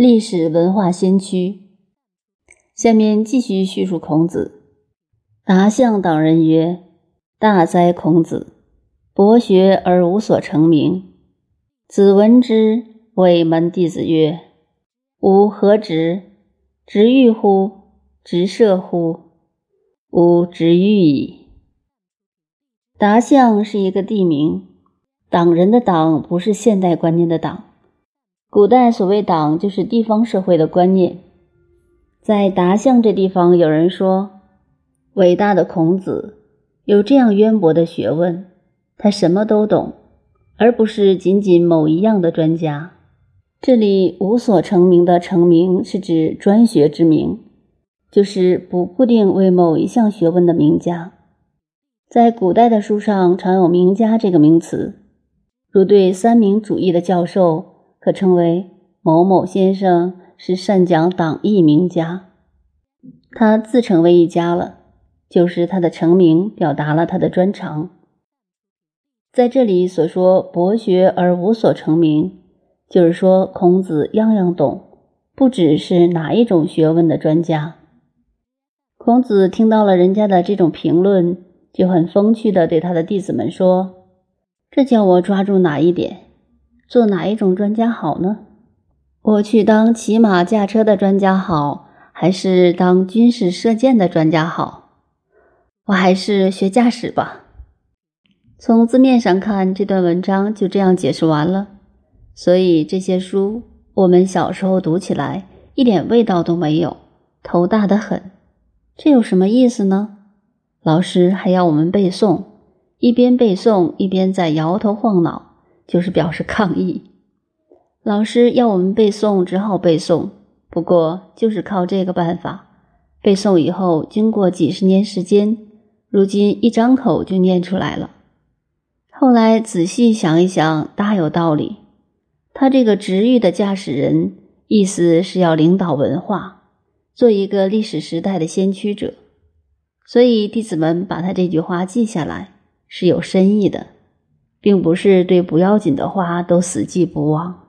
历史文化先驱。下面继续叙述孔子。达象党人曰：“大哉孔子，博学而无所成名。”子闻之，谓门弟子曰：“吾何直？直欲乎？直射乎？吾直欲矣。”达象是一个地名，党人的党不是现代观念的党。古代所谓党，就是地方社会的观念。在达象这地方，有人说，伟大的孔子有这样渊博的学问，他什么都懂，而不是仅仅某一样的专家。这里无所成名的成名，是指专学之名，就是不固定为某一项学问的名家。在古代的书上，常有名家这个名词，如对三民主义的教授。可称为某某先生是善讲党义名家，他自成为一家了，就是他的成名表达了他的专长。在这里所说博学而无所成名，就是说孔子样样懂，不只是哪一种学问的专家。孔子听到了人家的这种评论，就很风趣的对他的弟子们说：“这叫我抓住哪一点？”做哪一种专家好呢？我去当骑马驾车的专家好，还是当军事射箭的专家好？我还是学驾驶吧。从字面上看，这段文章就这样解释完了。所以这些书我们小时候读起来一点味道都没有，头大的很。这有什么意思呢？老师还要我们背诵，一边背诵一边在摇头晃脑。就是表示抗议，老师要我们背诵，只好背诵。不过就是靠这个办法，背诵以后，经过几十年时间，如今一张口就念出来了。后来仔细想一想，大有道理。他这个直欲的驾驶人，意思是要领导文化，做一个历史时代的先驱者。所以弟子们把他这句话记下来，是有深意的。并不是对不要紧的话都死记不忘。